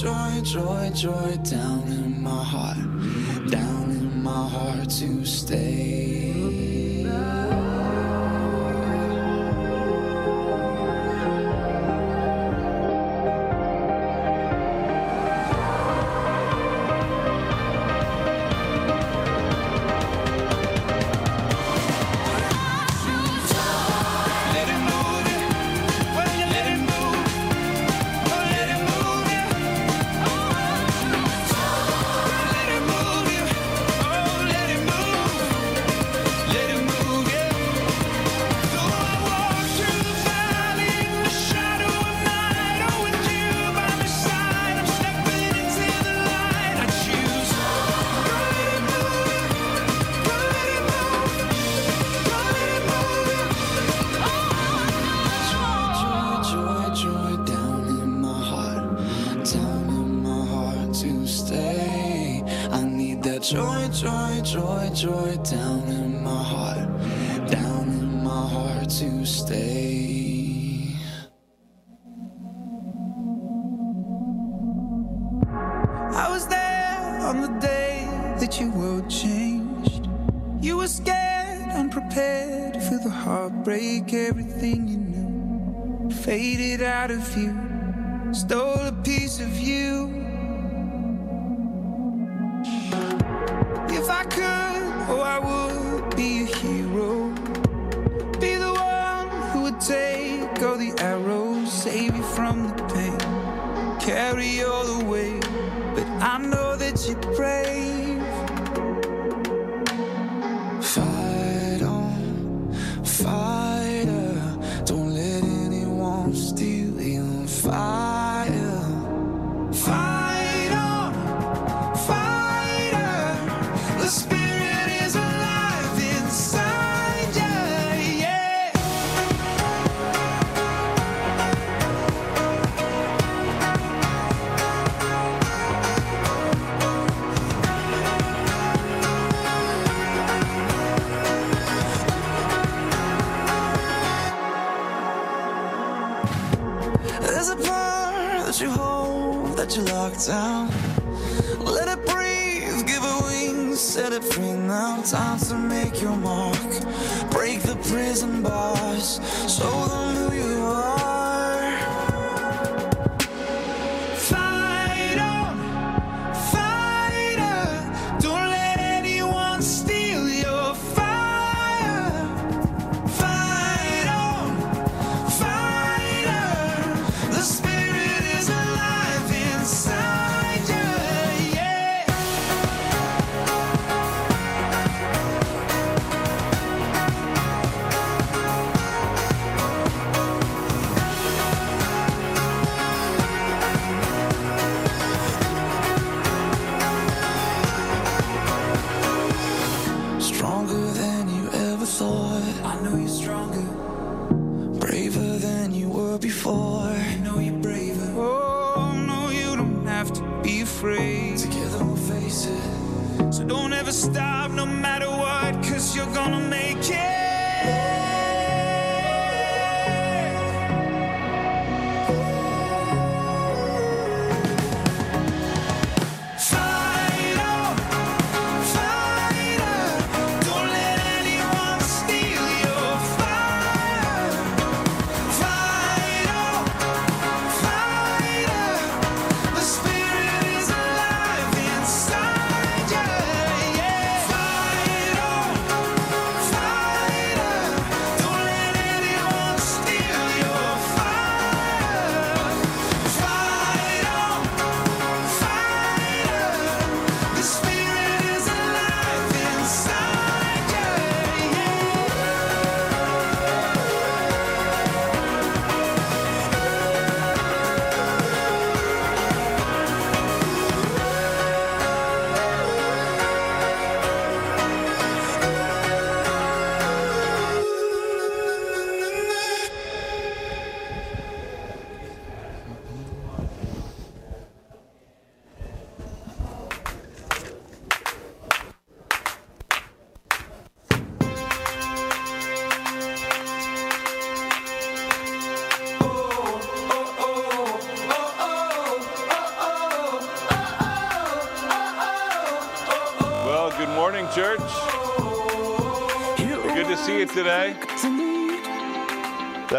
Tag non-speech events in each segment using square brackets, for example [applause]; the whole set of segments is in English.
joy, joy, joy down in my heart, down in my heart to stay.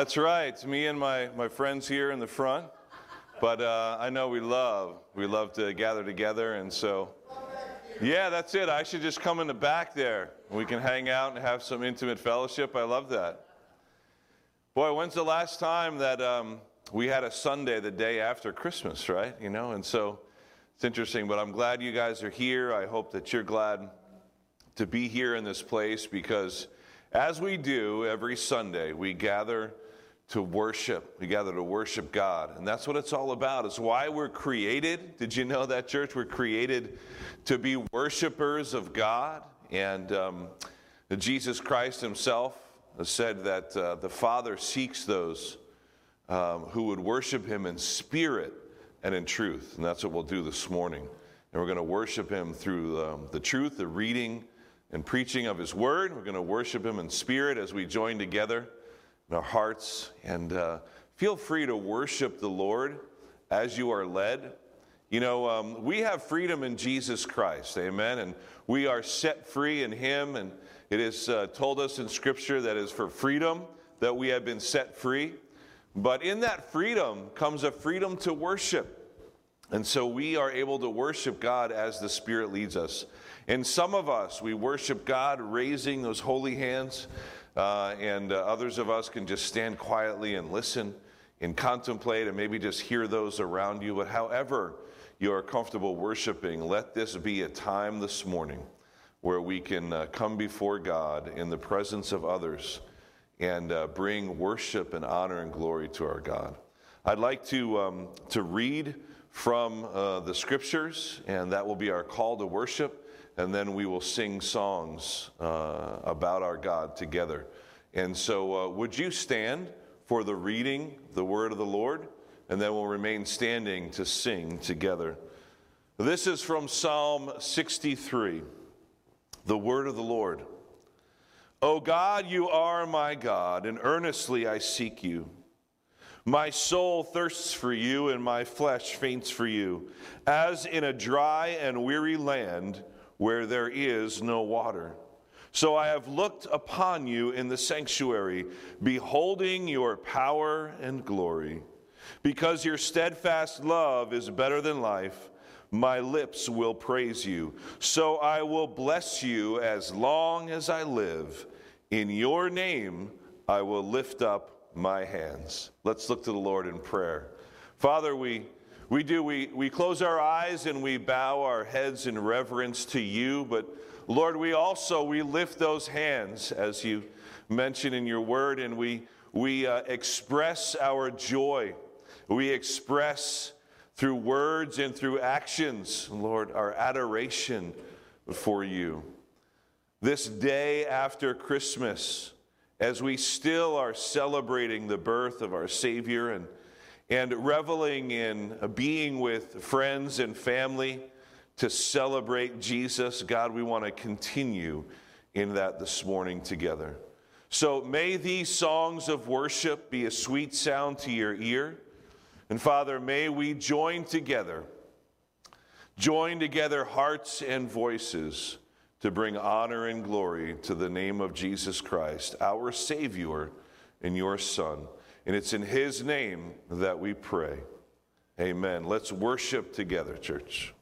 That's right. It's me and my, my friends here in the front. But uh, I know we love, we love to gather together. And so, yeah, that's it. I should just come in the back there. We can hang out and have some intimate fellowship. I love that. Boy, when's the last time that um, we had a Sunday the day after Christmas, right? You know, and so it's interesting, but I'm glad you guys are here. I hope that you're glad to be here in this place because as we do every Sunday, we gather to worship. We gather to worship God. And that's what it's all about. It's why we're created. Did you know that, church? We're created to be worshipers of God. And um, Jesus Christ himself said that uh, the Father seeks those um, who would worship him in spirit and in truth. And that's what we'll do this morning. And we're going to worship him through um, the truth, the reading and preaching of his word. We're going to worship him in spirit as we join together in our hearts. And uh, feel free to worship the Lord as you are led. You know, um, we have freedom in Jesus Christ, amen. And we are set free in him. And it is uh, told us in Scripture that is for freedom that we have been set free. But in that freedom comes a freedom to worship. And so we are able to worship God as the Spirit leads us. And some of us, we worship God raising those holy hands, uh, and uh, others of us can just stand quietly and listen and contemplate and maybe just hear those around you. But however you are comfortable worshiping, let this be a time this morning where we can uh, come before God in the presence of others and uh, bring worship and honor and glory to our God. I'd like to, um, to read from uh, the scriptures, and that will be our call to worship and then we will sing songs uh, about our God together. And so, uh, would you stand for the reading, the word of the Lord, and then we'll remain standing to sing together. This is from Psalm 63, the word of the Lord. O God, you are my God, and earnestly I seek you. My soul thirsts for you, and my flesh faints for you, as in a dry and weary land where there is no water. So I have looked upon you in the sanctuary, beholding your power and glory. Because your steadfast love is better than life, my lips will praise you. So I will bless you as long as I live. In your name I will lift up my hands. Let's look to the Lord in prayer. Father, we we do, we, we close our eyes and we bow our heads in reverence to you, but Lord, we also, we lift those hands as you mention in your word and we, we uh, express our joy. We express through words and through actions, Lord, our adoration for you. This day after Christmas, as we still are celebrating the birth of our Savior and and reveling in being with friends and family to celebrate Jesus. God, we want to continue in that this morning together. So may these songs of worship be a sweet sound to your ear. And Father, may we join together, join together hearts and voices to bring honor and glory to the name of Jesus Christ, our Savior and your Son. And it's in His name that we pray. Amen. Let's worship together, church.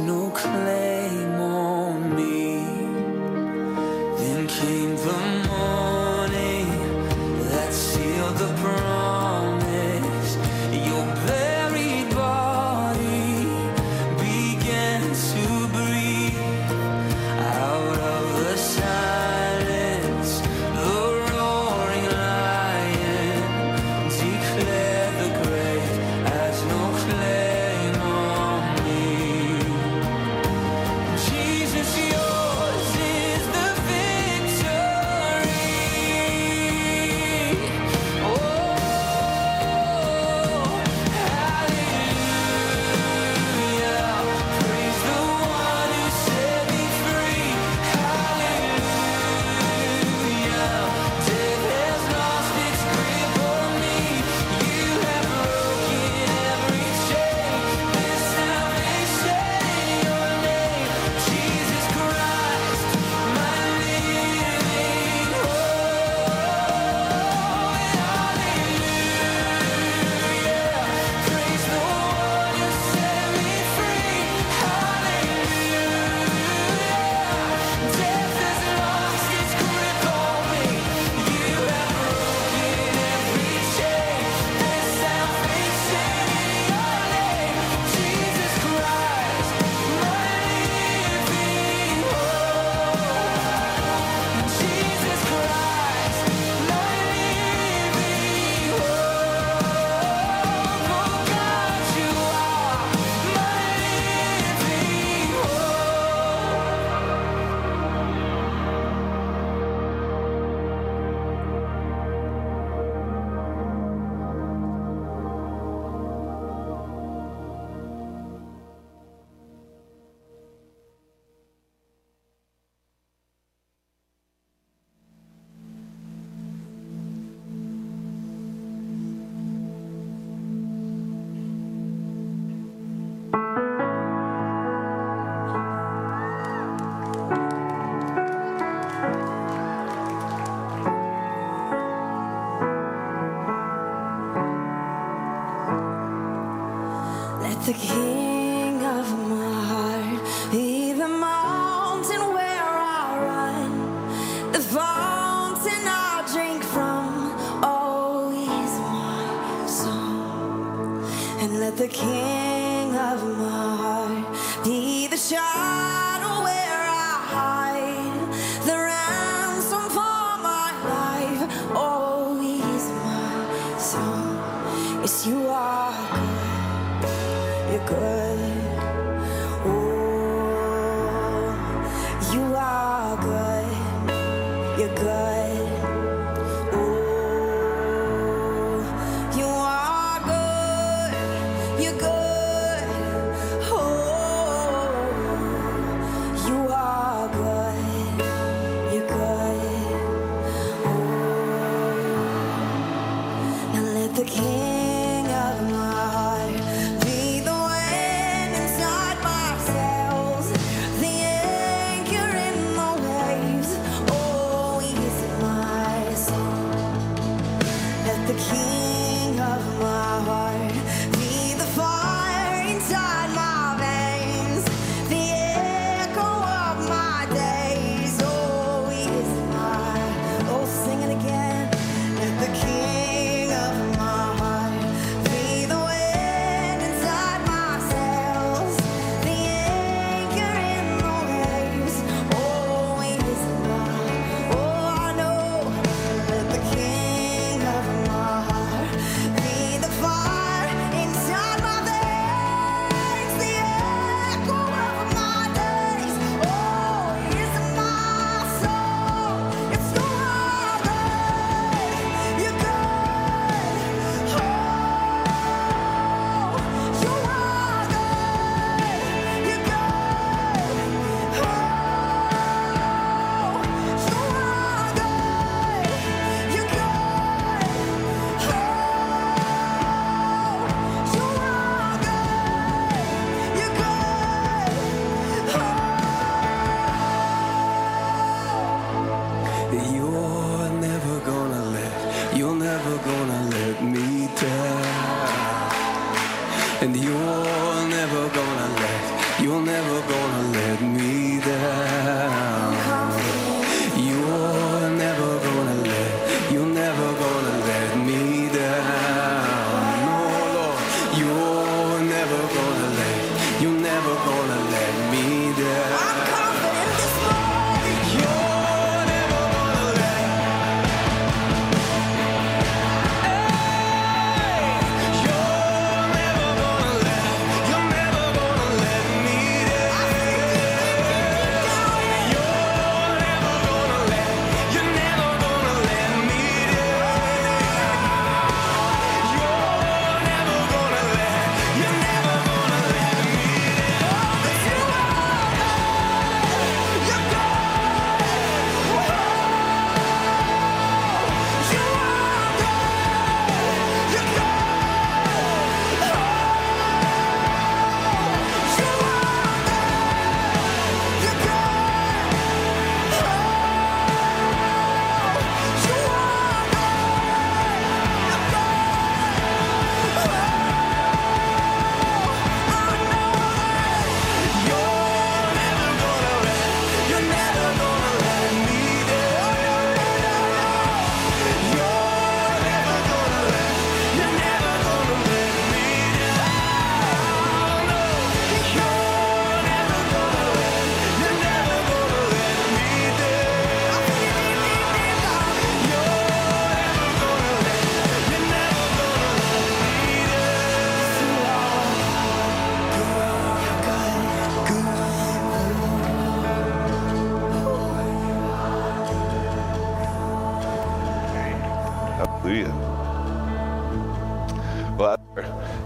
No claim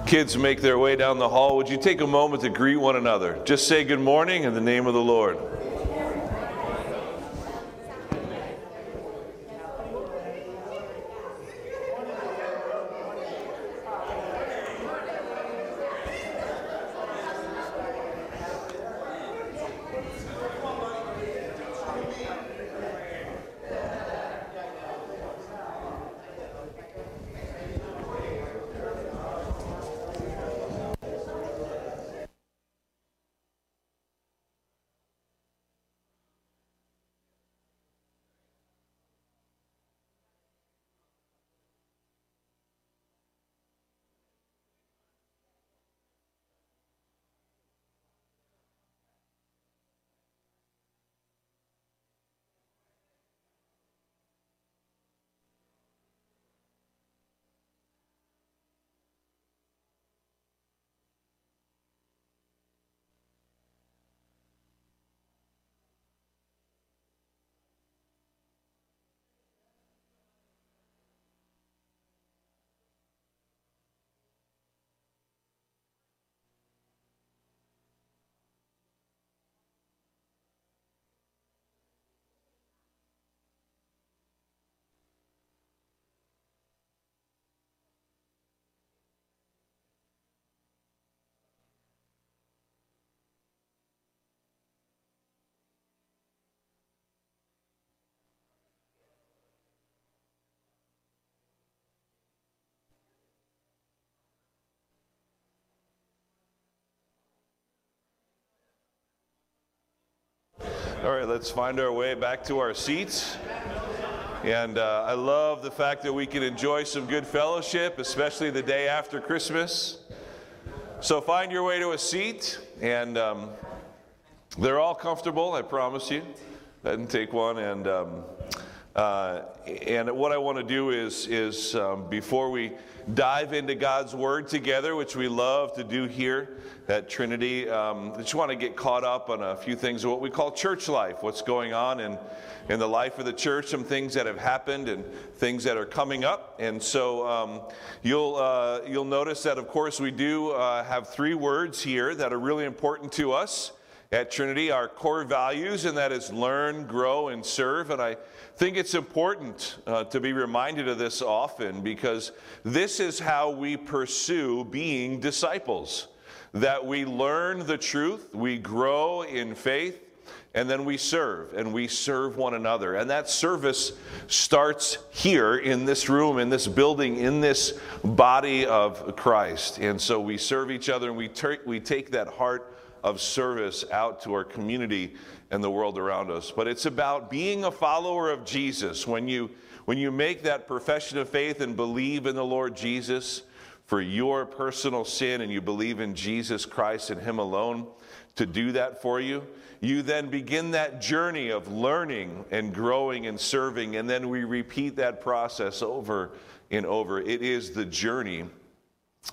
Kids make their way down the hall. Would you take a moment to greet one another? Just say good morning in the name of the Lord. All right, let's find our way back to our seats. And uh, I love the fact that we can enjoy some good fellowship, especially the day after Christmas. So find your way to a seat, and um, they're all comfortable, I promise you. Didn't take one. And, um, uh, and what I want to do is, is um, before we dive into God's Word together, which we love to do here at Trinity, um, I just want to get caught up on a few things of what we call church life, what's going on in, in the life of the church, some things that have happened and things that are coming up. And so um, you'll, uh, you'll notice that, of course, we do uh, have three words here that are really important to us at Trinity, our core values, and that is learn, grow, and serve. And I think it's important uh, to be reminded of this often because this is how we pursue being disciples. That we learn the truth, we grow in faith, and then we serve, and we serve one another. And that service starts here in this room, in this building, in this body of Christ. And so we serve each other, and we, ter- we take that heart of service out to our community and the world around us. But it's about being a follower of Jesus. When you, when you make that profession of faith and believe in the Lord Jesus for your personal sin, and you believe in Jesus Christ and Him alone to do that for you, you then begin that journey of learning and growing and serving, and then we repeat that process over and over. It is the journey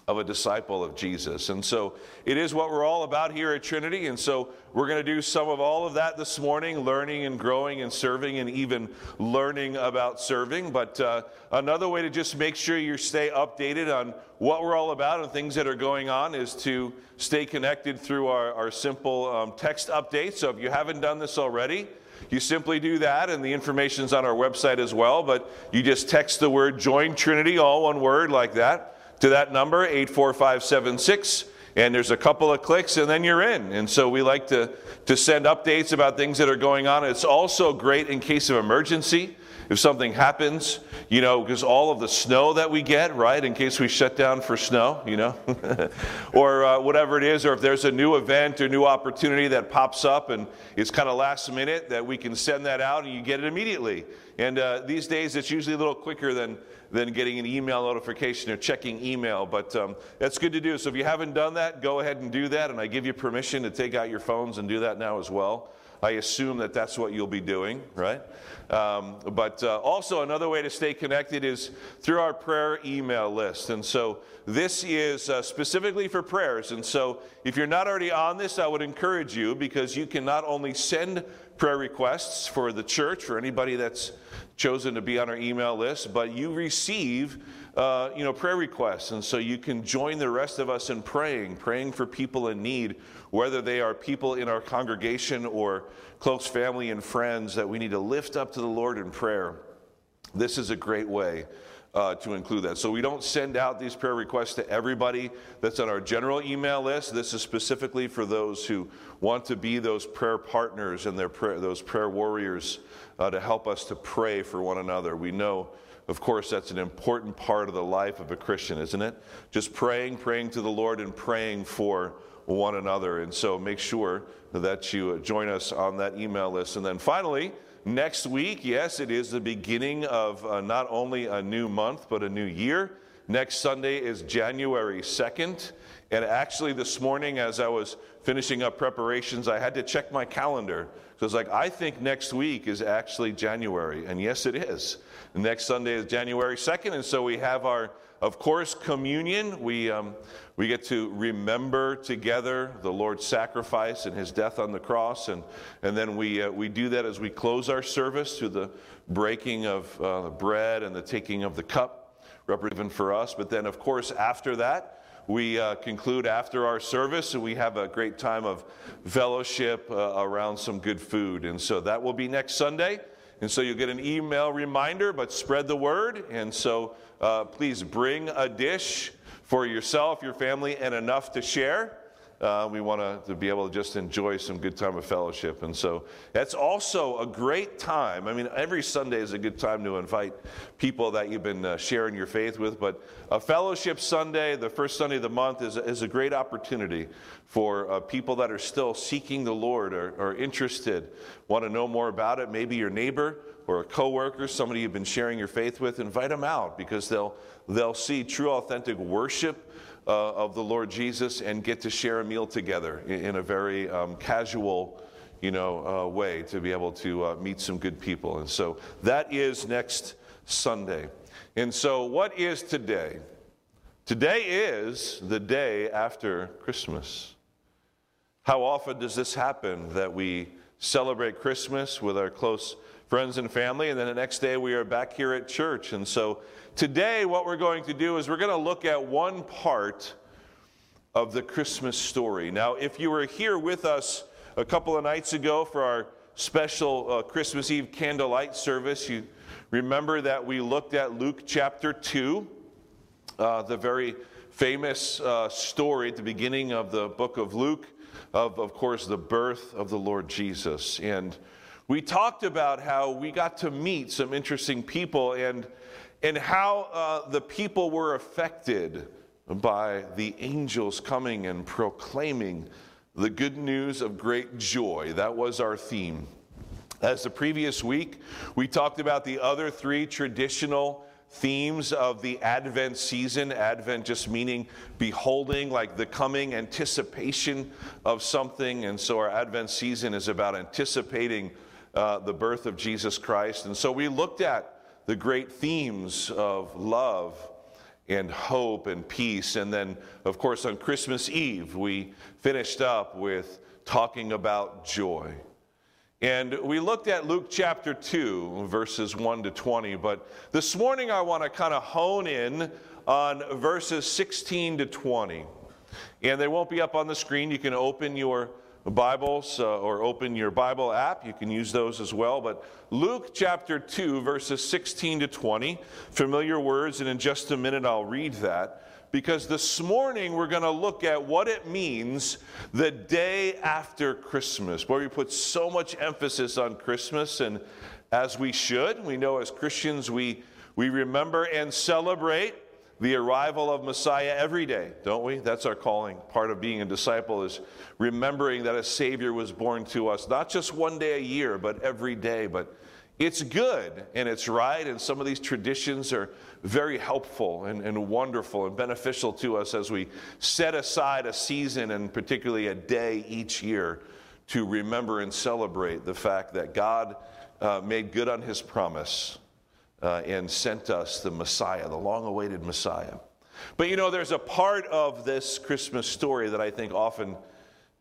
of a disciple of Jesus. And so it is what we're all about here at Trinity. And so we're going to do some of all of that this morning, learning and growing and serving and even learning about serving. But uh, another way to just make sure you stay updated on what we're all about and things that are going on is to stay connected through our, our simple um, text updates. So if you haven't done this already, you simply do that, and the information's on our website as well. But you just text the word Join Trinity, all one word like that to that number, 84576. And there's a couple of clicks, and then you're in. And so we like to, to send updates about things that are going on. It's also great in case of emergency. If something happens, you know, because all of the snow that we get, right, in case we shut down for snow, you know, [laughs] or uh, whatever it is, or if there's a new event or new opportunity that pops up and it's kind of last minute, that we can send that out and you get it immediately. And uh, these days, it's usually a little quicker than, than getting an email notification or checking email, but um, that's good to do. So if you haven't done that, go ahead and do that. And I give you permission to take out your phones and do that now as well. I assume that that's what you'll be doing, right? Um, but uh, also, another way to stay connected is through our prayer email list. And so, this is uh, specifically for prayers. And so, if you're not already on this, I would encourage you because you can not only send prayer requests for the church, for anybody that's chosen to be on our email list, but you receive uh, you know, prayer requests. And so you can join the rest of us in praying, praying for people in need, whether they are people in our congregation or close family and friends that we need to lift up to the Lord in prayer. This is a great way uh, to include that. So we don't send out these prayer requests to everybody that's on our general email list. This is specifically for those who want to be those prayer partners and their prayer, those prayer warriors uh, to help us to pray for one another. We know. Of course, that's an important part of the life of a Christian, isn't it? Just praying, praying to the Lord, and praying for one another. And so make sure that you join us on that email list. And then finally, next week, yes, it is the beginning of uh, not only a new month, but a new year. Next Sunday is January 2nd. And actually, this morning, as I was finishing up preparations, I had to check my calendar. So it's like, I think next week is actually January. And yes, it is. Next Sunday is January 2nd. And so we have our, of course, communion. We, um, we get to remember together the Lord's sacrifice and his death on the cross. And, and then we, uh, we do that as we close our service to the breaking of uh, the bread and the taking of the cup, representing for us. But then, of course, after that, we uh, conclude after our service and we have a great time of fellowship uh, around some good food. And so that will be next Sunday. And so you'll get an email reminder, but spread the word. And so uh, please bring a dish for yourself, your family, and enough to share. Uh, we want to, be able to just enjoy some good time of fellowship. And so that's also a great time. I mean, every Sunday is a good time to invite people that you've been uh, sharing your faith with. But a fellowship Sunday, the first Sunday of the month, is, is a great opportunity for uh, people that are still seeking the Lord or, or interested, want to know more about it. Maybe your neighbor or a coworker, somebody you've been sharing your faith with, invite them out because they'll, they'll see true, authentic worship uh, of the Lord Jesus and get to share a meal together in, in a very um, casual, you know, uh, way to be able to uh, meet some good people. And so that is next Sunday. And so, what is today? Today is the day after Christmas. How often does this happen that we celebrate Christmas with our close friends and family, and then the next day we are back here at church? And so today, what we're going to do is we're going to look at one part of the Christmas story. Now, if you were here with us a couple of nights ago for our special uh, Christmas Eve candlelight service, you remember that we looked at Luke chapter 2 uh, the very famous uh, story at the beginning of the book of Luke, of, of course, the birth of the Lord Jesus. And we talked about how we got to meet some interesting people and, and how uh, the people were affected by the angels coming and proclaiming the good news of great joy. That was our theme. As the previous week, we talked about the other three traditional themes of the Advent season. Advent just meaning beholding, like the coming anticipation of something. And so our Advent season is about anticipating uh, the birth of Jesus Christ. And so we looked at the great themes of love and hope and peace. And then, of course, on Christmas Eve, we finished up with talking about joy. And we looked at Luke chapter 2, verses 1 to 20, but this morning I want to kind of hone in on verses 16 to 20. And they won't be up on the screen. You can open your Bibles uh, or open your Bible app. You can use those as well. But Luke chapter 2, verses 16 to 20, familiar words, and in just a minute I'll read that because this morning we're going to look at what it means the day after Christmas, where we put so much emphasis on Christmas, and as we should, we know as Christians we, we remember and celebrate the arrival of Messiah every day, don't we? That's our calling. Part of being a disciple is remembering that a Savior was born to us, not just one day a year, but every day. But it's good and it's right, and some of these traditions are very helpful and, and, wonderful and beneficial to us as we set aside a season and particularly a day each year to remember and celebrate the fact that God uh, made good on his promise uh, and sent us the Messiah, the long awaited Messiah. But you know, there's a part of this Christmas story that I think often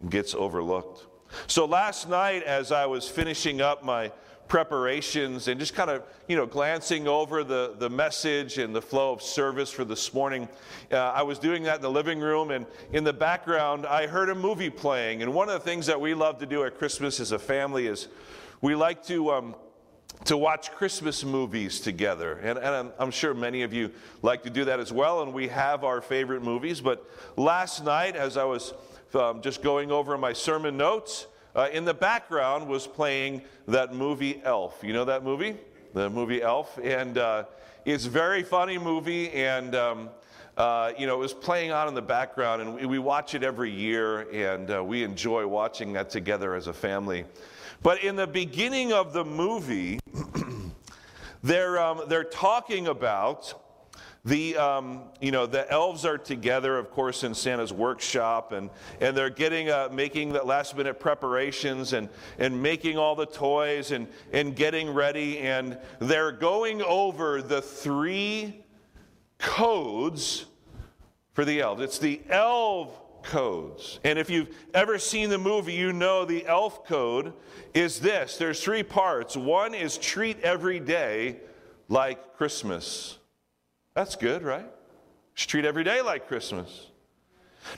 gets overlooked. So last night, as I was finishing up my preparations and just kind of you know glancing over the, the message and the flow of service for this morning uh, i was doing that in the living room and in the background i heard a movie playing and one of the things that we love to do at christmas as a family is we like to um, to watch Christmas movies together. And, and I'm, I'm, sure many of you like to do that as well, and we have our favorite movies. But last night, as I was um, just going over my sermon notes, uh, in the background was playing that movie Elf. You know that movie? The movie Elf? And uh, it's a very funny movie, and um, uh, you know, it was playing on in the background, and we, we watch it every year, and uh, we enjoy watching that together as a family. But in the beginning of the movie, [clears throat] they're, um, they're talking about the, um, you know, the elves are together, of course, in Santa's workshop, and, and they're getting, uh, making the last minute preparations and, and making all the toys and, and getting ready. And they're going over the three codes for the elves. It's the elf codes. And if you've ever seen the movie, you know the elf code is this there's three parts. One is treat every day like Christmas. That's good, right? Just treat every day like Christmas.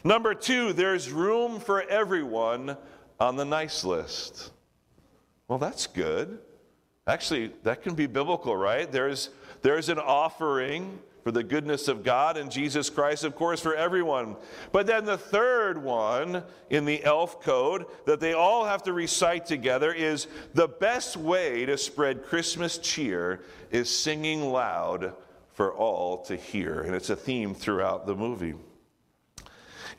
Number two, there's room for everyone on the nice list. Well, that's good. Actually, that can be biblical, right? There's, there's an offering for the goodness of God and Jesus Christ, of course, for everyone. But then the third one in the elf code that they all have to recite together is the best way to spread Christmas cheer is singing loud for all to hear. And it's a theme throughout the movie.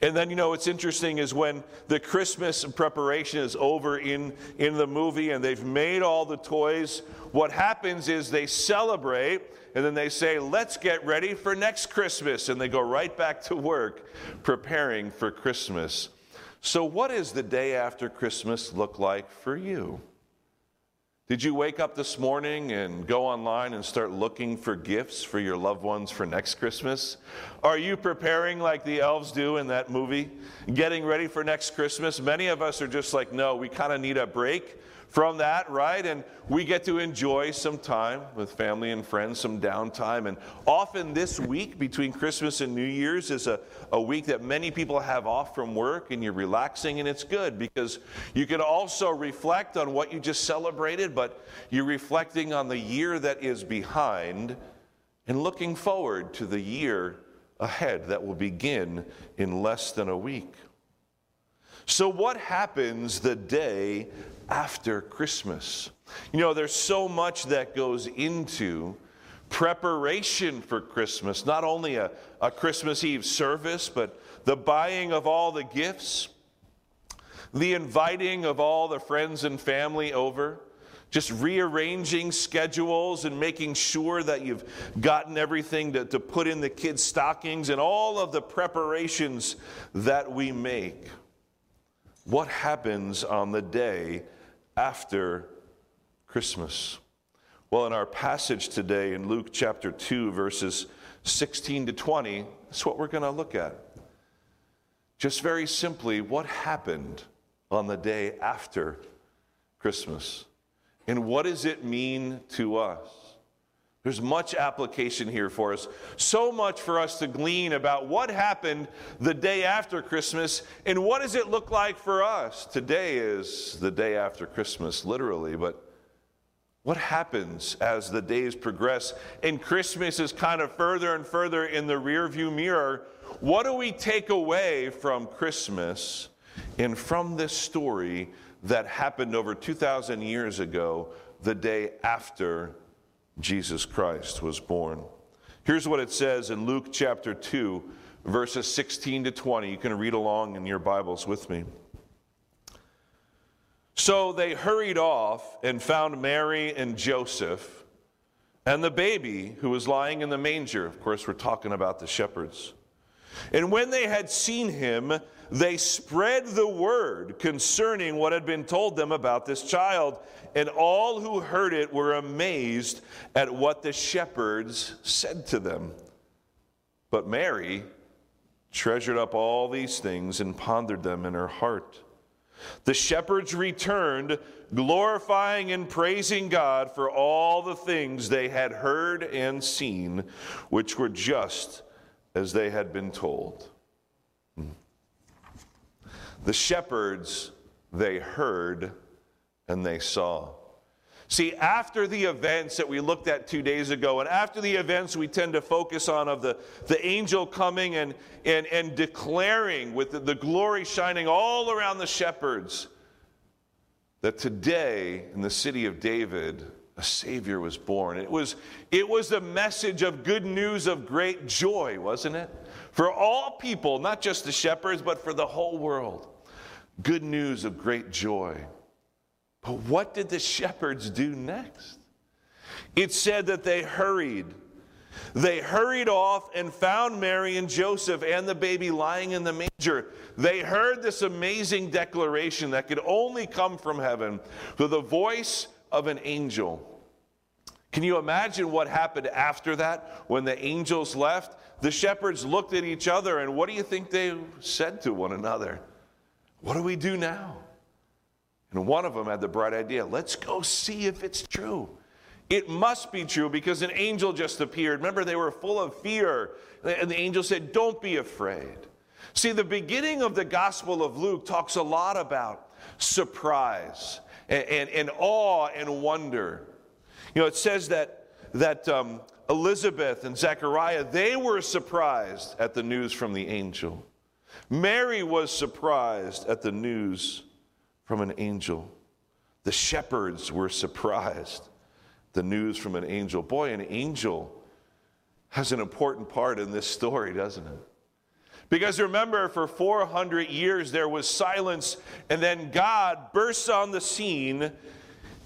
And then, you know, what's interesting is when the Christmas preparation is over in, in the movie and they've made all the toys, what happens is they celebrate and then they say, let's get ready for next Christmas. And they go right back to work preparing for Christmas. So, what does the day after Christmas look like for you? Did you wake up this morning and go online and start looking for gifts for your loved ones for next Christmas? Are you preparing like the elves do in that movie? Getting ready for next Christmas? Many of us are just like, no, we kind of need a break from that, right? And we get to enjoy some time with family and friends, some downtime. And often this week between Christmas and New Year's is a, a week that many people have off from work and you're relaxing, and it's good because you can also reflect on what you just celebrated, but you're reflecting on the year that is behind and looking forward to the year ahead that will begin in less than a week. So, what happens the day after Christmas? You know, there's so much that goes into preparation for Christmas, not only a, a Christmas Eve service, but the buying of all the gifts, the inviting of all the friends and family over, just rearranging schedules and making sure that you've gotten everything to, to put in the kids' stockings, and all of the preparations that we make what happens on the day after Christmas? Well, in our passage today in Luke chapter 2, verses 16 to 20, that's what we're going to look at. Just very simply, what happened on the day after Christmas? And what does it mean to us? There's much application here for us. So much for us to glean about what happened the day after Christmas and what does it look like for us. Today is the day after Christmas, literally, but what happens as the days progress and Christmas is kind of further and further in the rearview mirror? What do we take away from Christmas and from this story that happened over 2,000 years ago, the day after Jesus Christ was born. Here's what it says in Luke chapter 2, verses 16 to 20. You can read along in your Bibles with me. So they hurried off and found Mary and Joseph and the baby who was lying in the manger. Of course, we're talking about the shepherds. And when they had seen him, they spread the word concerning what had been told them about this child. And all who heard it were amazed at what the shepherds said to them. But Mary treasured up all these things and pondered them in her heart. The shepherds returned, glorifying and praising God for all the things they had heard and seen, which were just as they had been told. Hmm. The shepherds, they heard and they saw. See, after the events that we looked at two days ago, and after the events we tend to focus on of the, the angel coming and, and, and declaring with the, the glory shining all around the shepherds, that today in the city of David, a Savior was born. It was, it was a message of good news of great joy, wasn't it? For all people, not just the shepherds, but for the whole world. Good news of great joy. But what did the shepherds do next? It said that they hurried. They hurried off and found Mary and Joseph and the baby lying in the manger. They heard this amazing declaration that could only come from heaven through the voice of an angel. Can you imagine what happened after that when the angels left? The shepherds looked at each other, and what do you think they said to one another? What do we do now? And one of them had the bright idea let's go see if it's true. It must be true because an angel just appeared. Remember, they were full of fear. And the angel said, Don't be afraid. See, the beginning of the Gospel of Luke talks a lot about surprise and, and, and awe and wonder. You know, it says that that um, Elizabeth and Zechariah, they were surprised at the news from the angel. Mary was surprised at the news from an angel. The shepherds were surprised the news from an angel. Boy, an angel has an important part in this story, doesn't it? Because remember, for 400 years there was silence, and then God bursts on the scene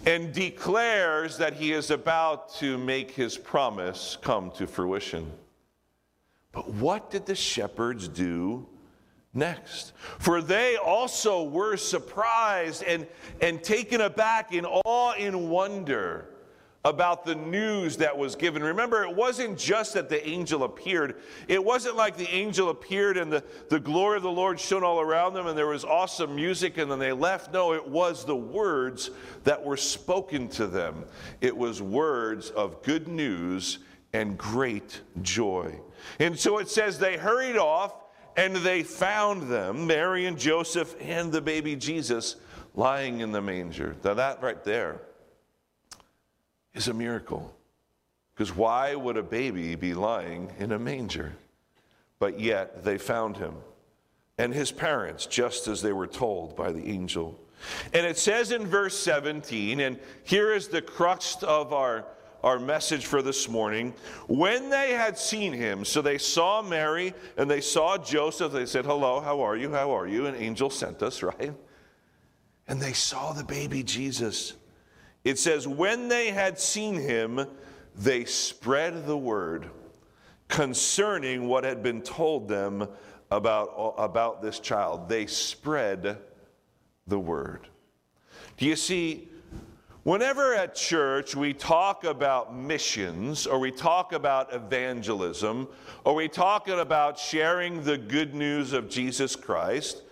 and declares that he is about to make his promise come to fruition. But what did the shepherds do next? For they also were surprised and, and taken aback in awe and wonder about the news that was given. Remember, it wasn't just that the angel appeared. It wasn't like the angel appeared and the, the glory of the Lord shone all around them and there was awesome music and then they left. No, it was the words that were spoken to them. It was words of good news and great joy. And so it says they hurried off and they found them, Mary and Joseph and the baby Jesus, lying in the manger. Now, that right there is a miracle. Because why would a baby be lying in a manger? But yet they found him and his parents just as they were told by the angel. And it says in verse 17, and here is the crux of our, our message for this morning. When they had seen him, so they saw Mary and they saw Joseph, they said, Hello, how are you? How are you? An angel sent us, [laughs] right? And they saw the baby Jesus. It says, when they had seen him, they spread the word concerning what had been told them about, about this child. They spread the word. Do you see? Whenever at church we talk about missions, or we talk about evangelism, or we talk about sharing the good news of Jesus Christ,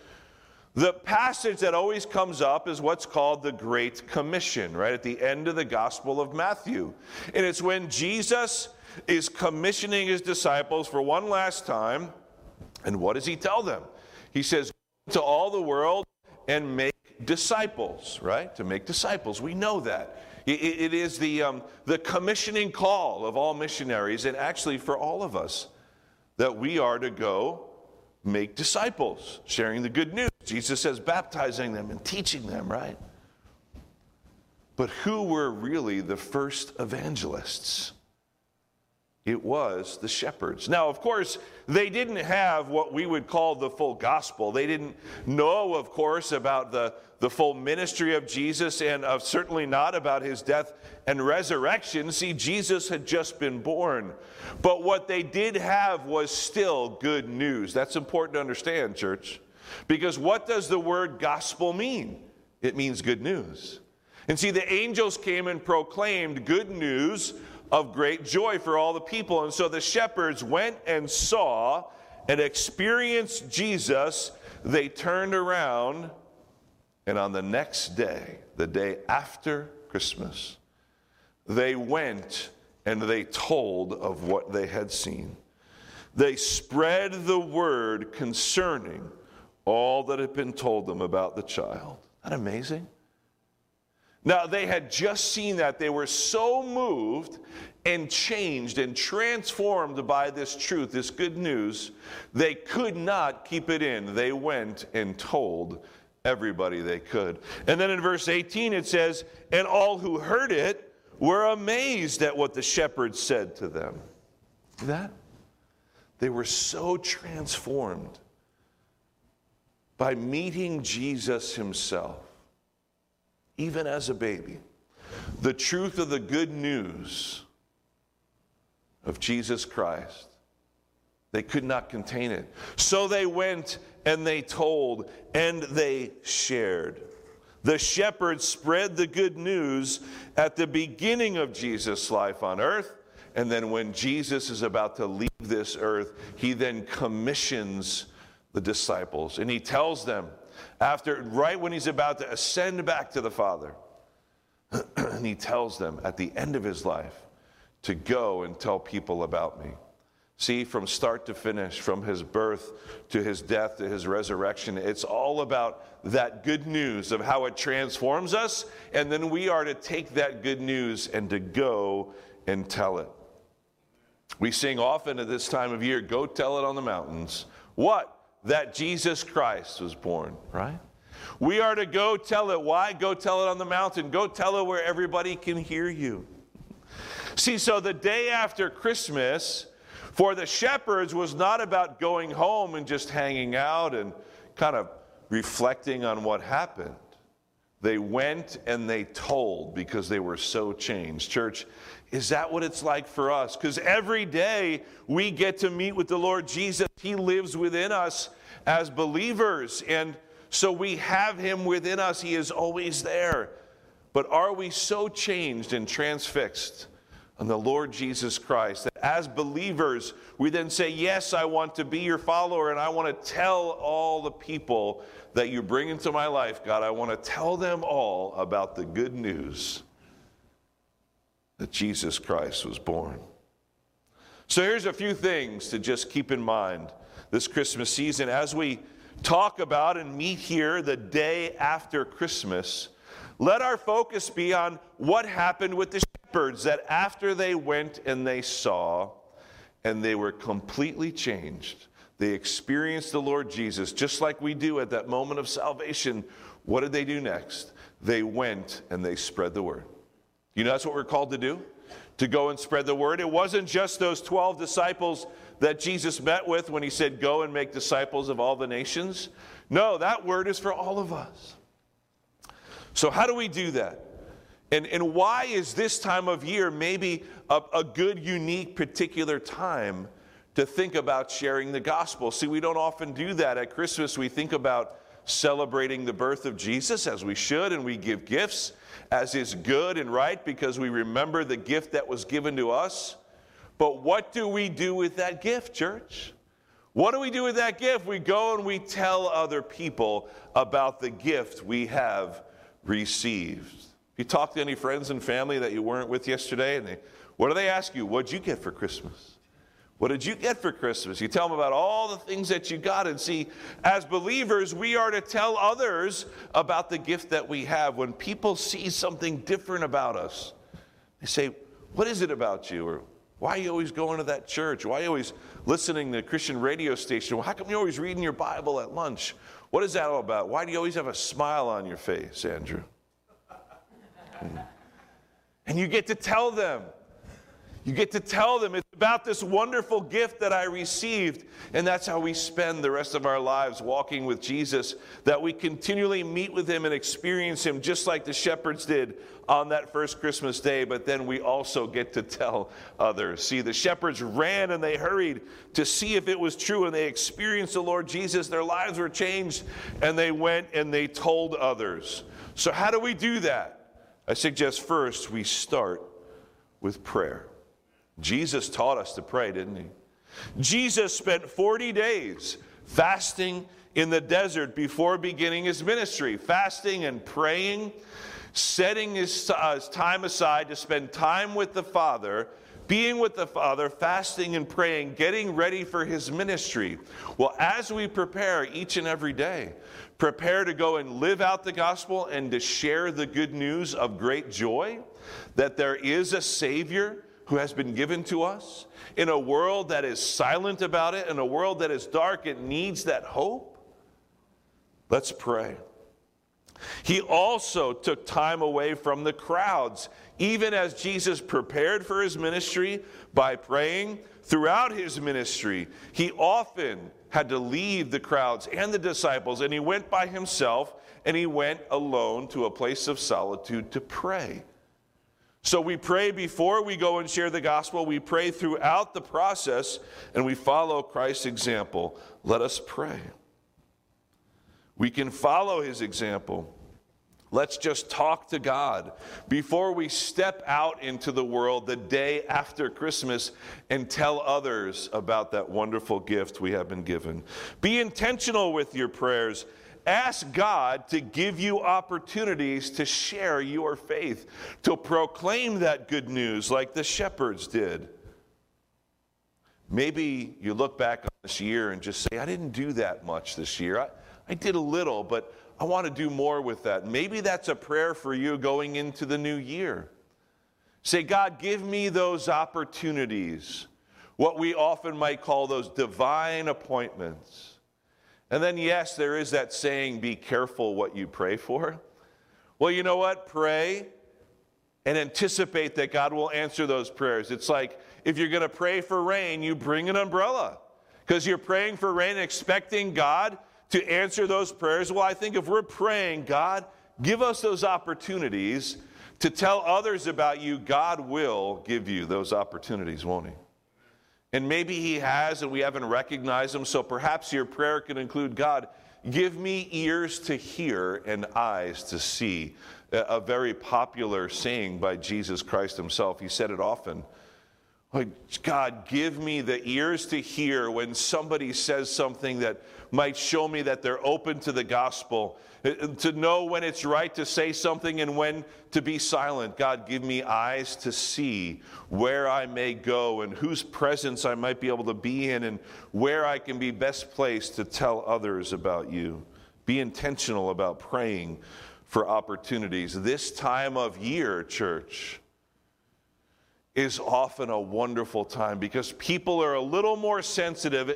the passage that always comes up is what's called the Great Commission, right at the end of the Gospel of Matthew. And it's when Jesus is commissioning his disciples for one last time. And what does he tell them? He says, To all the world and make disciples, right? To make disciples. We know that. It, it is the, um, the commissioning call of all missionaries, and actually for all of us, that we are to go make disciples, sharing the good news. Jesus says, baptizing them and teaching them, right? But who were really the first evangelists? It was the shepherds. Now, of course, they didn't have what we would call the full gospel. They didn't know, of course, about the, the full ministry of Jesus and of certainly not about his death and resurrection. See, Jesus had just been born. But what they did have was still good news. That's important to understand, church. Because what does the word gospel mean? It means good news. And see, the angels came and proclaimed good news of great joy for all the people. And so the shepherds went and saw and experienced Jesus. They turned around, and on the next day, the day after Christmas, they went and they told of what they had seen. They spread the word concerning all that had been told them about the child. Isn't that amazing? Now, they had just seen that. They were so moved and changed and transformed by this truth, this good news, they could not keep it in. They went and told everybody they could. And then in verse 18 it says, And all who heard it were amazed at what the shepherds said to them. That? They were so transformed by meeting Jesus himself even as a baby, the truth of the good news of Jesus Christ. They could not contain it. So they went and they told and they shared. The shepherds spread the good news at the beginning of Jesus' life on earth. And then when Jesus is about to leave this earth, he then commissions the disciples and he tells them, after right when he's about to ascend back to the Father. [clears throat] and he tells them at the end of his life to go and tell people about me. See, from start to finish, from his birth to his death to his resurrection, it's all about that good news of how it transforms us. And then we are to take that good news and to go and tell it. We sing often at this time of year, Go tell it on the mountains. What? That Jesus Christ was born, right? We are to go tell it. Why? Go tell it on the mountain. Go tell it where everybody can hear you. See, so the day after Christmas for the shepherds was not about going home and just hanging out and kind of reflecting on what happened. They went and they told because they were so changed. Church, is that what it's like for us? Because every day we get to meet with the Lord Jesus. He lives within us as believers. And so we have Him within us. He is always there. But are we so changed and transfixed on the Lord Jesus Christ that as believers we then say, Yes, I want to be your follower and I want to tell all the people that you bring into my life, God, I want to tell them all about the good news that Jesus Christ was born. So here's a few things to just keep in mind this Christmas season as we talk about and meet here the day after Christmas. Let our focus be on what happened with the shepherds that after they went and they saw and they were completely changed. They experienced the Lord Jesus just like we do at that moment of salvation. What did they do next? They went and they spread the word. You know that's what we're called to do? To go and spread the word. It wasn't just those 12 disciples that Jesus met with when he said, Go and make disciples of all the nations. No, that word is for all of us. So, how do we do that? And, and why is this time of year maybe a, a good, unique, particular time to think about sharing the gospel? See, we don't often do that. At Christmas, we think about celebrating the birth of Jesus as we should, and we give gifts as is good and right because we remember the gift that was given to us. But what do we do with that gift, church? What do we do with that gift? We go and we tell other people about the gift we have received. If you talk to any friends and family that you weren't with yesterday, and they, what do they ask you? What'd you get for Christmas? What did you get for Christmas? You tell them about all the things that you got. And see, as believers, we are to tell others about the gift that we have. When people see something different about us, they say, What is it about you? Or why are you always going to that church? Why are you always listening to a Christian radio station? How come you're always reading your Bible at lunch? What is that all about? Why do you always have a smile on your face, Andrew? Hmm. And you get to tell them. You get to tell them it's about this wonderful gift that I received. And that's how we spend the rest of our lives walking with Jesus, that we continually meet with him and experience him just like the shepherds did on that first Christmas day. But then we also get to tell others. See, the shepherds ran and they hurried to see if it was true, and they experienced the Lord Jesus. Their lives were changed, and they went and they told others. So, how do we do that? I suggest first we start with prayer. Jesus taught us to pray, didn't he? Jesus spent 40 days fasting in the desert before beginning his ministry, fasting and praying, setting his, uh, his time aside to spend time with the Father, being with the Father, fasting and praying, getting ready for his ministry. Well, as we prepare each and every day, prepare to go and live out the gospel and to share the good news of great joy that there is a Savior who has been given to us. In a world that is silent about it, in a world that is dark, it needs that hope. Let's pray. He also took time away from the crowds, even as Jesus prepared for his ministry by praying. Throughout his ministry, he often had to leave the crowds and the disciples, and he went by himself and he went alone to a place of solitude to pray. So we pray before we go and share the gospel. We pray throughout the process and we follow Christ's example. Let us pray. We can follow his example. Let's just talk to God before we step out into the world the day after Christmas and tell others about that wonderful gift we have been given. Be intentional with your prayers Ask God to give you opportunities to share your faith, to proclaim that good news like the shepherds did. Maybe you look back on this year and just say, I didn't do that much this year. I, I did a little, but I want to do more with that. Maybe that's a prayer for you going into the new year. Say, God, give me those opportunities, what we often might call those divine appointments. And then, yes, there is that saying, be careful what you pray for. Well, you know what? Pray and anticipate that God will answer those prayers. It's like if you're going to pray for rain, you bring an umbrella because you're praying for rain expecting God to answer those prayers. Well, I think if we're praying, God, give us those opportunities to tell others about you, God will give you those opportunities, won't He? And maybe He has, and we haven't recognized him, So perhaps your prayer can include God, give me ears to hear and eyes to see. A very popular saying by Jesus Christ Himself. He said it often. Like, God, give me the ears to hear when somebody says something that might show me that they're open to the gospel, uh, to know when it's right to say something and when to be silent. God, give me eyes to see where I may go and whose presence I might be able to be in and where I can be best placed to tell others about you. Be intentional about praying for opportunities. This time of year, church, is often a wonderful time because people are a little more sensitive.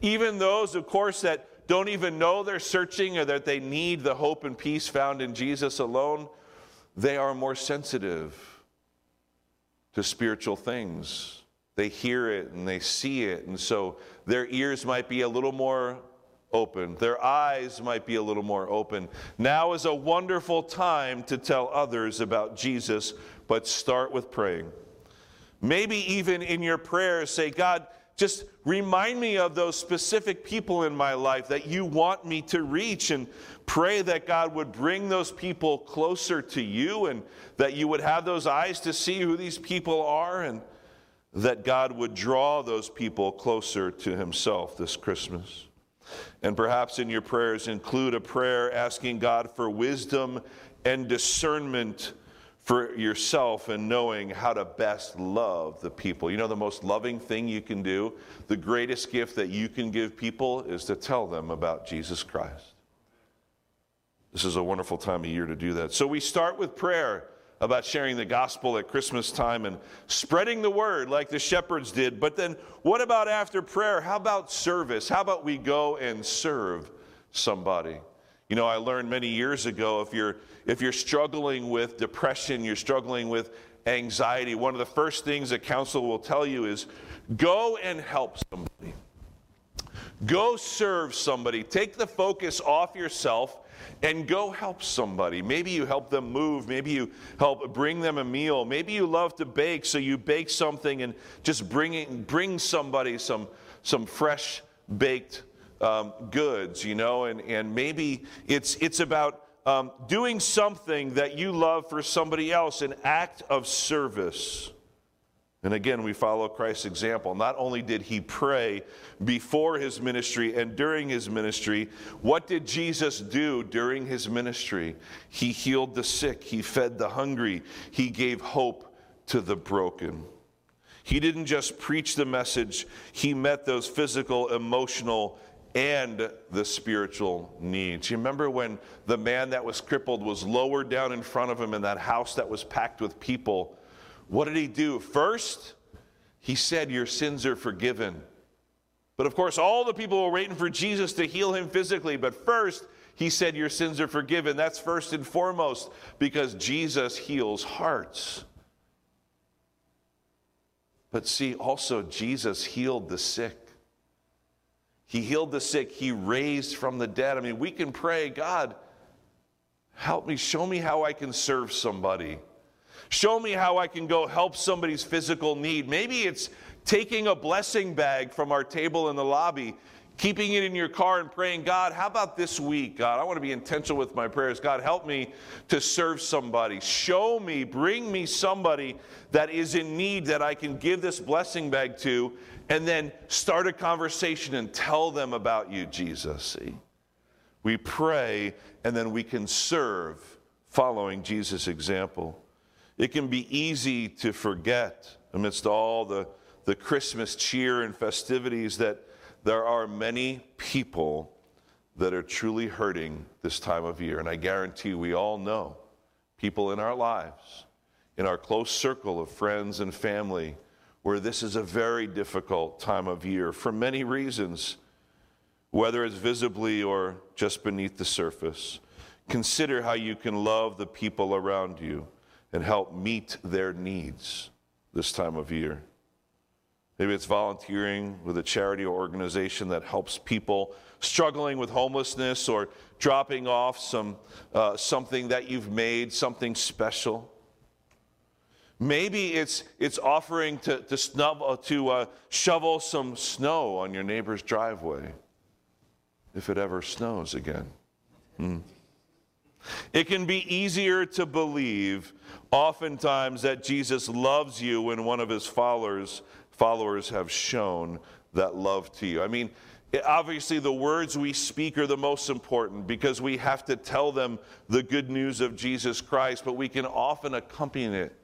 Even those, of course, that don't even know they're searching or that they need the hope and peace found in Jesus alone, they are more sensitive to spiritual things. They hear it and they see it, and so their ears might be a little more open. Their eyes might be a little more open. Now is a wonderful time to tell others about Jesus, but start with praying. Maybe even in your prayers, say, God, just remind me of those specific people in my life that you want me to reach and pray that God would bring those people closer to you and that you would have those eyes to see who these people are and that God would draw those people closer to himself this Christmas. And perhaps in your prayers include a prayer asking God for wisdom and discernment for yourself and knowing how to best love the people. You know, the most loving thing you can do, the greatest gift that you can give people is to tell them about Jesus Christ. This is a wonderful time of year to do that. So we start with prayer about sharing the gospel at Christmas time and spreading the word like the shepherds did. But then what about after prayer? How about service? How about we go and serve somebody? You know, I learned many years ago if you're if you're struggling with depression, you're struggling with anxiety, one of the first things a counselor will tell you is go and help somebody. Go serve somebody. Take the focus off yourself and go help somebody. Maybe you help them move. Maybe you help bring them a meal. Maybe you love to bake, so you bake something and just bring, it, bring somebody some, some fresh baked um, goods, you know, and, and maybe it's, it's about um, doing something that you love for somebody else, an act of service. And again, we follow Christ's example. Not only did he pray before his ministry and during his ministry, what did Jesus do during his ministry? He healed the sick, he fed the hungry, he gave hope to the broken. He didn't just preach the message, he met those physical, emotional, and the spiritual needs. You remember when the man that was crippled was lowered down in front of him in that house that was packed with people? What did he do? First, he said, Your sins are forgiven. But of course, all the people were waiting for Jesus to heal him physically. But first, he said, Your sins are forgiven. That's first and foremost because Jesus heals hearts. But see, also, Jesus healed the sick. He healed the sick. He raised from the dead. I mean, we can pray, God, help me, show me how I can serve somebody. Show me how I can go help somebody's physical need. Maybe it's taking a blessing bag from our table in the lobby, keeping it in your car and praying, God, how about this week? God, I want to be intentional with my prayers. God, help me to serve somebody. Show me, bring me somebody that is in need that I can give this blessing bag to, and then start a conversation and tell them about you, Jesus. See? We pray, and then we can serve following Jesus' example. It can be easy to forget amidst all the, the Christmas cheer and festivities that there are many people that are truly hurting this time of year. And I guarantee we all know people in our lives, in our close circle of friends and family where this is a very difficult time of year for many reasons, whether it's visibly or just beneath the surface. Consider how you can love the people around you and help meet their needs this time of year. Maybe it's volunteering with a charity or organization that helps people struggling with homelessness or dropping off some, uh, something that you've made, something special. Maybe it's, it's offering to, to, snub, uh, to uh, shovel some snow on your neighbor's driveway if it ever snows again. Hmm. It can be easier to believe oftentimes that Jesus loves you when one of his followers, followers have shown that love to you. I mean, obviously, the words we speak are the most important because we have to tell them the good news of Jesus Christ, but we can often accompany it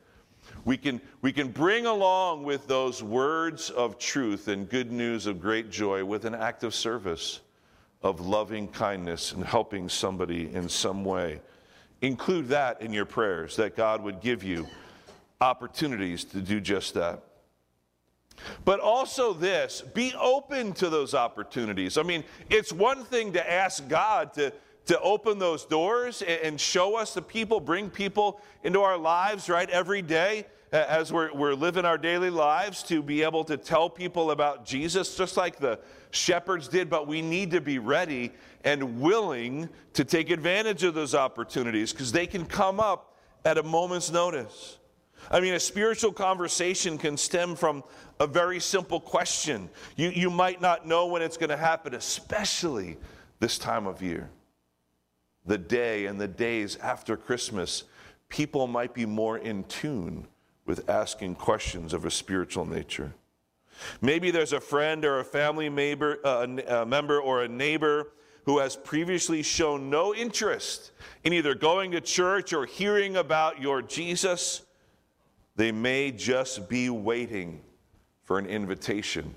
we can, we can bring along with those words of truth and good news of great joy with an act of service, of loving kindness and helping somebody in some way. Include that in your prayers, that God would give you opportunities to do just that. But also, this be open to those opportunities. I mean, it's one thing to ask God to, to open those doors and, show us the people, bring people into our lives, right, every day as we're, we're living our daily lives to be able to tell people about Jesus, just like the shepherds did. But we need to be ready and willing to take advantage of those opportunities because they can come up at a moment's notice. I mean, a spiritual conversation can stem from a very simple question. You, you might not know when it's going to happen, especially this time of year. The day and the days after Christmas, people might be more in tune with asking questions of a spiritual nature. Maybe there's a friend or a family member, uh, a member or a neighbor who has previously shown no interest in either going to church or hearing about your Jesus. They may just be waiting for an invitation.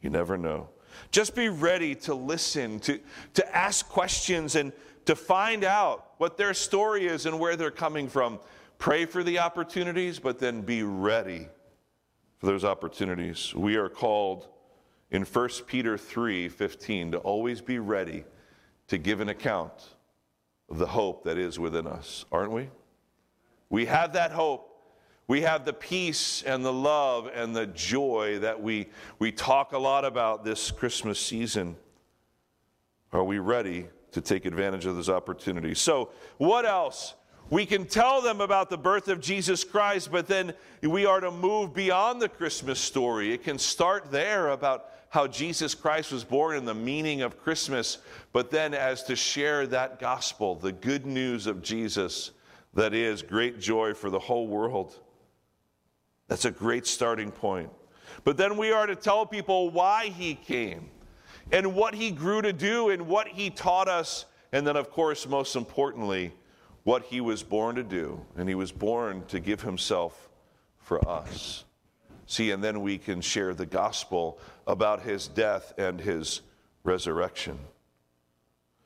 You never know. Just be ready to listen, to, to ask questions, and to find out what their story is and where they're coming from. Pray for the opportunities, but then be ready for those opportunities. We are called in 1 Peter 3 15 to always be ready to give an account of the hope that is within us, aren't we? We have that hope. We have the peace and the love and the joy that we, we talk a lot about this Christmas season. Are we ready to take advantage of those opportunities? So, what else? We can tell them about the birth of Jesus Christ, but then we are to move beyond the Christmas story. It can start there about how Jesus Christ was born and the meaning of Christmas, but then as to share that gospel, the good news of Jesus that is great joy for the whole world. That's a great starting point. But then we are to tell people why he came and what he grew to do and what he taught us. And then, of course, most importantly, what he was born to do. And he was born to give himself for us. See, and then we can share the gospel about his death and his resurrection.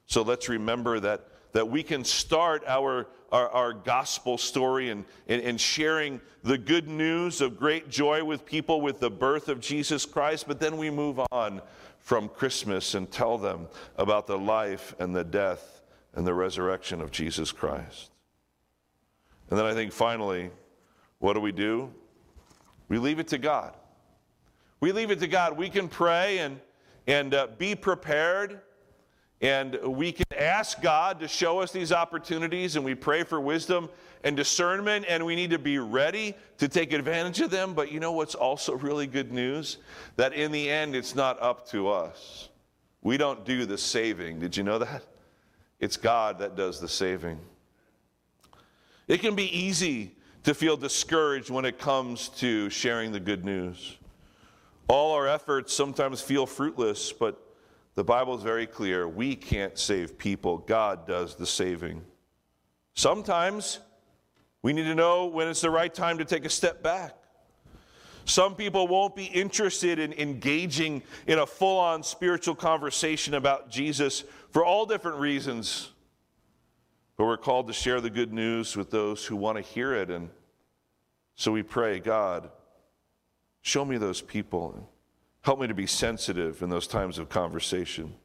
So let's remember that, that we can start our, our, our gospel story and, and, and sharing the good news of great joy with people with the birth of Jesus Christ, but then we move on from Christmas and tell them about the life and the death and the resurrection of Jesus Christ. And then I think finally, what do we do? We leave it to God. We leave it to God. We can pray and, and uh, be prepared, and we can ask God to show us these opportunities, and we pray for wisdom and discernment, and we need to be ready to take advantage of them. But you know what's also really good news? That in the end, it's not up to us. We don't do the saving. Did you know that? It's God that does the saving. It can be easy to feel discouraged when it comes to sharing the good news. All our efforts sometimes feel fruitless, but the Bible is very clear. We can't save people, God does the saving. Sometimes we need to know when it's the right time to take a step back. Some people won't be interested in engaging in a full on spiritual conversation about Jesus for all different reasons. But we're called to share the good news with those who want to hear it and So we pray, God, show me those people and help me to be sensitive in those times of conversation.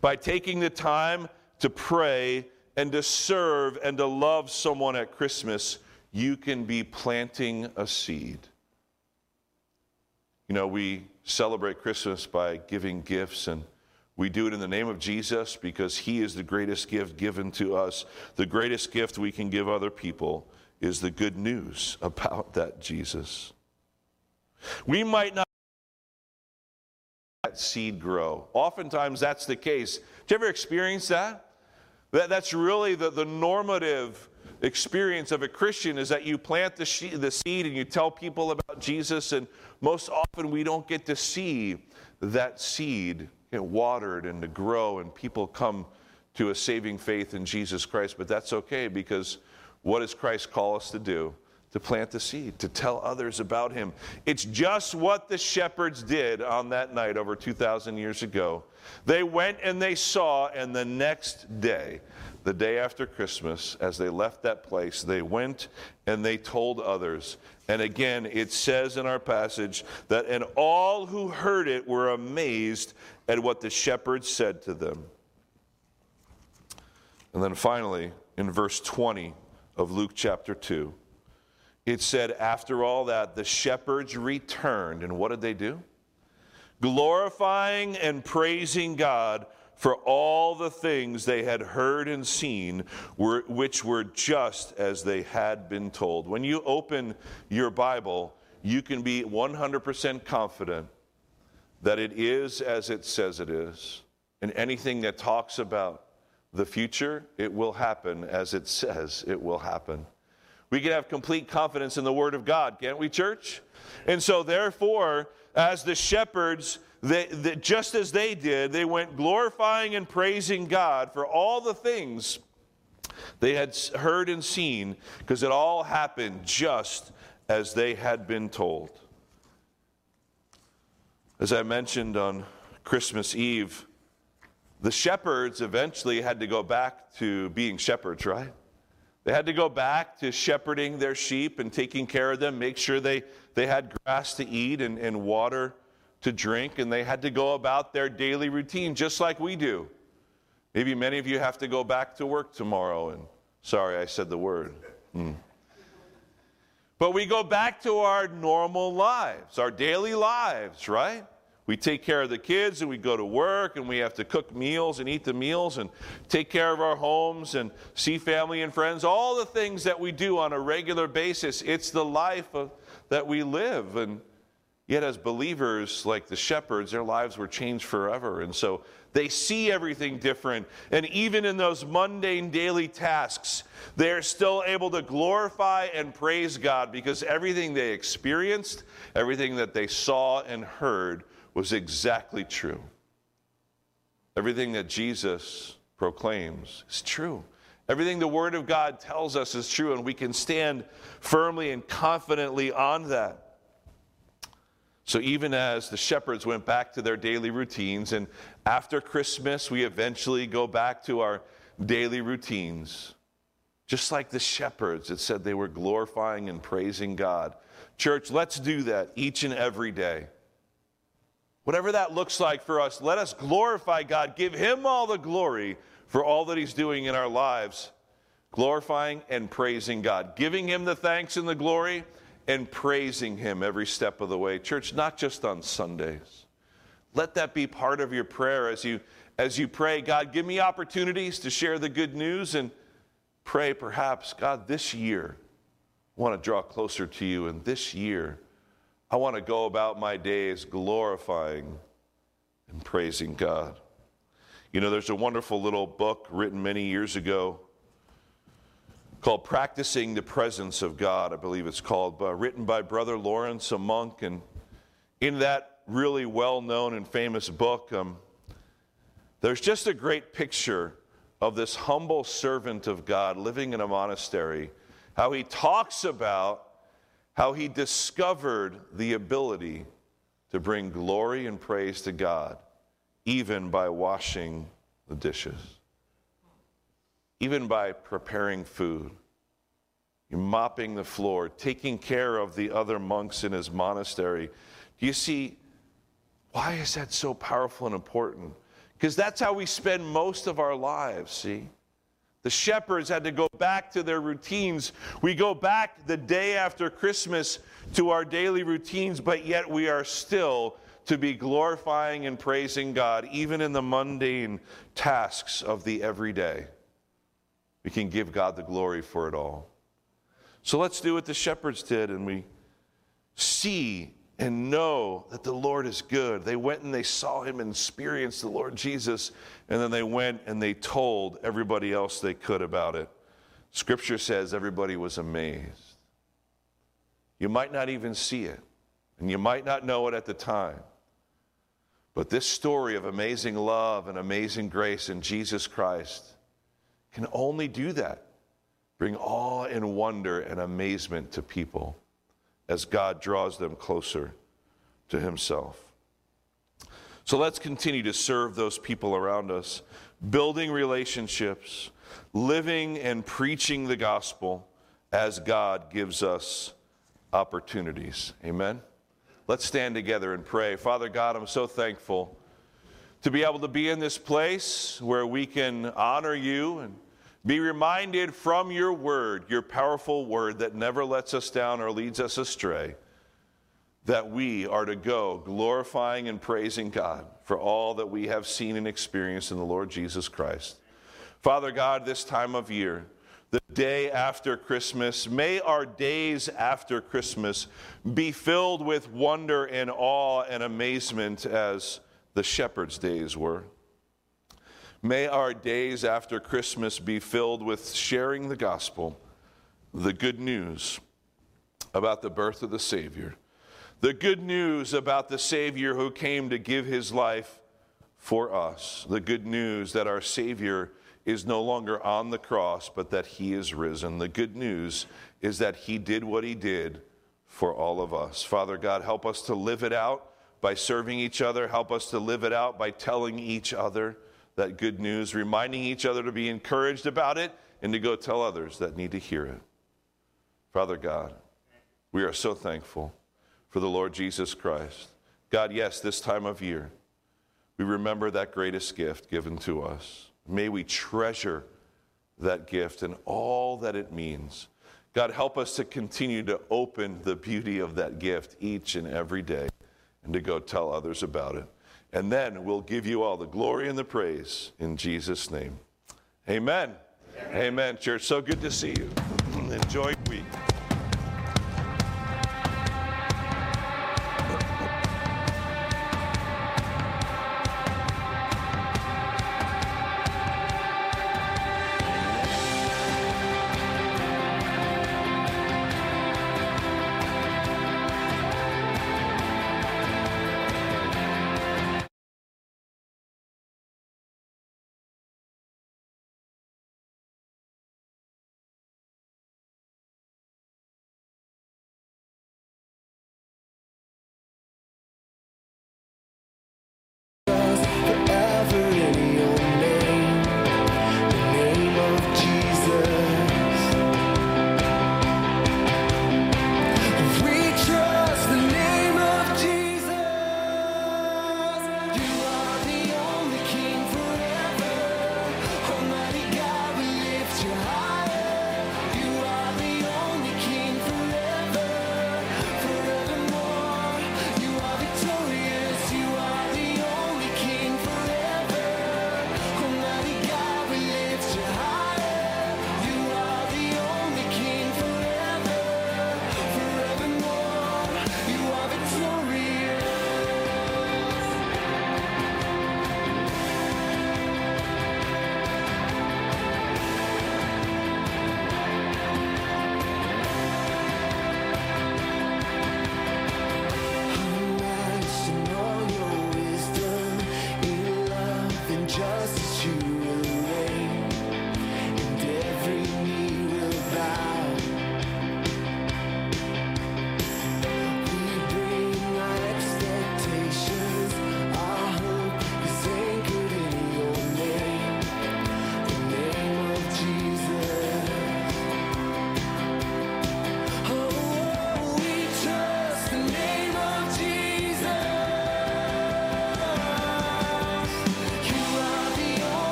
By taking the time to pray and to serve and to love someone at Christmas, you can be planting a seed. You know, we celebrate Christmas by giving gifts, and we do it in the name of Jesus because He is the greatest gift given to us. The greatest gift we can give other people is the good news [laughs] about that Jesus. We might not that seed grow. Oftentimes that's the case. Did you ever experience that? That that's really the, the normative experience of a Christian is that you plant the, she- the seed and you tell people about Jesus, and most often we don't get to see that seed get watered and to grow, and people come to a saving faith in Jesus Christ. But that's okay because what does Christ call us to do? To plant the seed, to tell others about him. It's just what the shepherds did on that night over 2,000 years ago. They went and they saw, and the next day, the day after Christmas, as they left that place, they went and they told others. And again, it says in our passage that, and all who heard it were amazed at what the shepherds said to them. And then finally, in verse 20 of Luke chapter 2, it said, After all that, the shepherds returned. And what did they do? Glorifying and praising God for all the things they had heard and seen, were, which were just as they had been told. When you open your Bible, you can be 100% confident that it is as it says it is. And anything that talks about the future, it will happen as it says it will happen. We can have complete confidence in the Word of God, can't we, church? And so, therefore, as the shepherds, they, they, just as they did, they went glorifying and praising God for all the things they had heard and seen, because it all happened just as they had been told. As I mentioned on Christmas Eve, the shepherds eventually had to go back to being shepherds, right? They had to go back to shepherding their sheep and taking care of them, make sure they, they had grass to eat and, and water to drink, and they had to go about their daily routine just like we do. Maybe many of you have to go back to work tomorrow, and sorry, I said the word. Hmm. But we go back to our normal lives, our daily lives, right? We take care of the kids and we go to work and we have to cook meals and eat the meals and take care of our homes and see family and friends, all the things that we do on a regular basis. It's the life of, that we live. And yet, as believers, like the shepherds, their lives were changed forever. And so they see everything different. And even in those mundane daily tasks, they're still able to glorify and praise God because everything they experienced, everything that they saw and heard, was exactly true. Everything that Jesus proclaims is true. Everything the Word of God tells us is true, and we can stand firmly and confidently on that. So, even as the shepherds went back to their daily routines, and after Christmas, we eventually go back to our daily routines. Just like the shepherds, it said they were glorifying and praising God. Church, let's do that each and every day. Whatever that looks like for us, let us glorify God. Give Him all the glory for all that He's doing in our lives. Glorifying and praising God. Giving Him the thanks and the glory and praising Him every step of the way. Church, not just on Sundays. Let that be part of your prayer as you, as you pray, God, give me opportunities to share the good news and pray perhaps, God, this year, I want to draw closer to you, and this year, I want to go about my days glorifying and praising God. You know, there's a wonderful little book written many years ago called Practicing the Presence of God, I believe it's called, written by Brother Lawrence, a monk. And in that really well known and famous book, um, there's just a great picture of this humble servant of God living in a monastery, how he talks about how he discovered the ability to bring glory and praise to God, even by washing the dishes, even by preparing food. mopping the floor, taking care of the other monks in his monastery. Do you see why is that so powerful and important? Because that's how we spend most of our lives, see? The shepherds had to go back to their routines. We go back the day after Christmas to our daily routines, but yet we are still to be glorifying and praising God, even in the mundane tasks of the everyday. We can give God the glory for it all. So let's do what the shepherds did, and we see and know that the Lord is good. They went and they saw him and experienced the Lord Jesus, and then they went and they told everybody else they could about it. Scripture says everybody was amazed. You might not even see it, and you might not know it at the time. But this story of amazing love and amazing grace in Jesus Christ can only do that bring awe and wonder and amazement to people as God draws them closer to Himself. So let's continue to serve those people around us, building relationships, living and preaching the gospel as God gives us opportunities. Amen. Let's stand together and pray. Father God, I'm so thankful to be able to be in this place where we can honor you and be reminded from your word, your powerful word that never lets us down or leads us astray, that we are to go glorifying and praising God for all that we have seen and experienced in the Lord Jesus Christ. Father God, this time of year, the day after Christmas, may our days after Christmas be filled with wonder and awe and amazement as the shepherds' days were. May our days after Christmas be filled with sharing the gospel, the good news about the birth of the Savior, the good news about the Savior who came to give his life for us, the good news that our Savior is no longer on the cross, but that he is risen. The good news is that he did what he did for all of us. Father God, help us to live it out by serving each other, help us to live it out by telling each other that good news, reminding each other to be encouraged about it and to go tell others that need to hear it. Father God, we are so thankful for the Lord Jesus Christ. God, yes, this time of year, we remember that greatest gift given to us. May we treasure that gift and all that it means. God, help us to continue to open the beauty of that gift each and every day and to go tell others about it. And then we'll give you all the glory and the praise in Jesus' name. Amen. Amen, church. So good to see you. Enjoy week.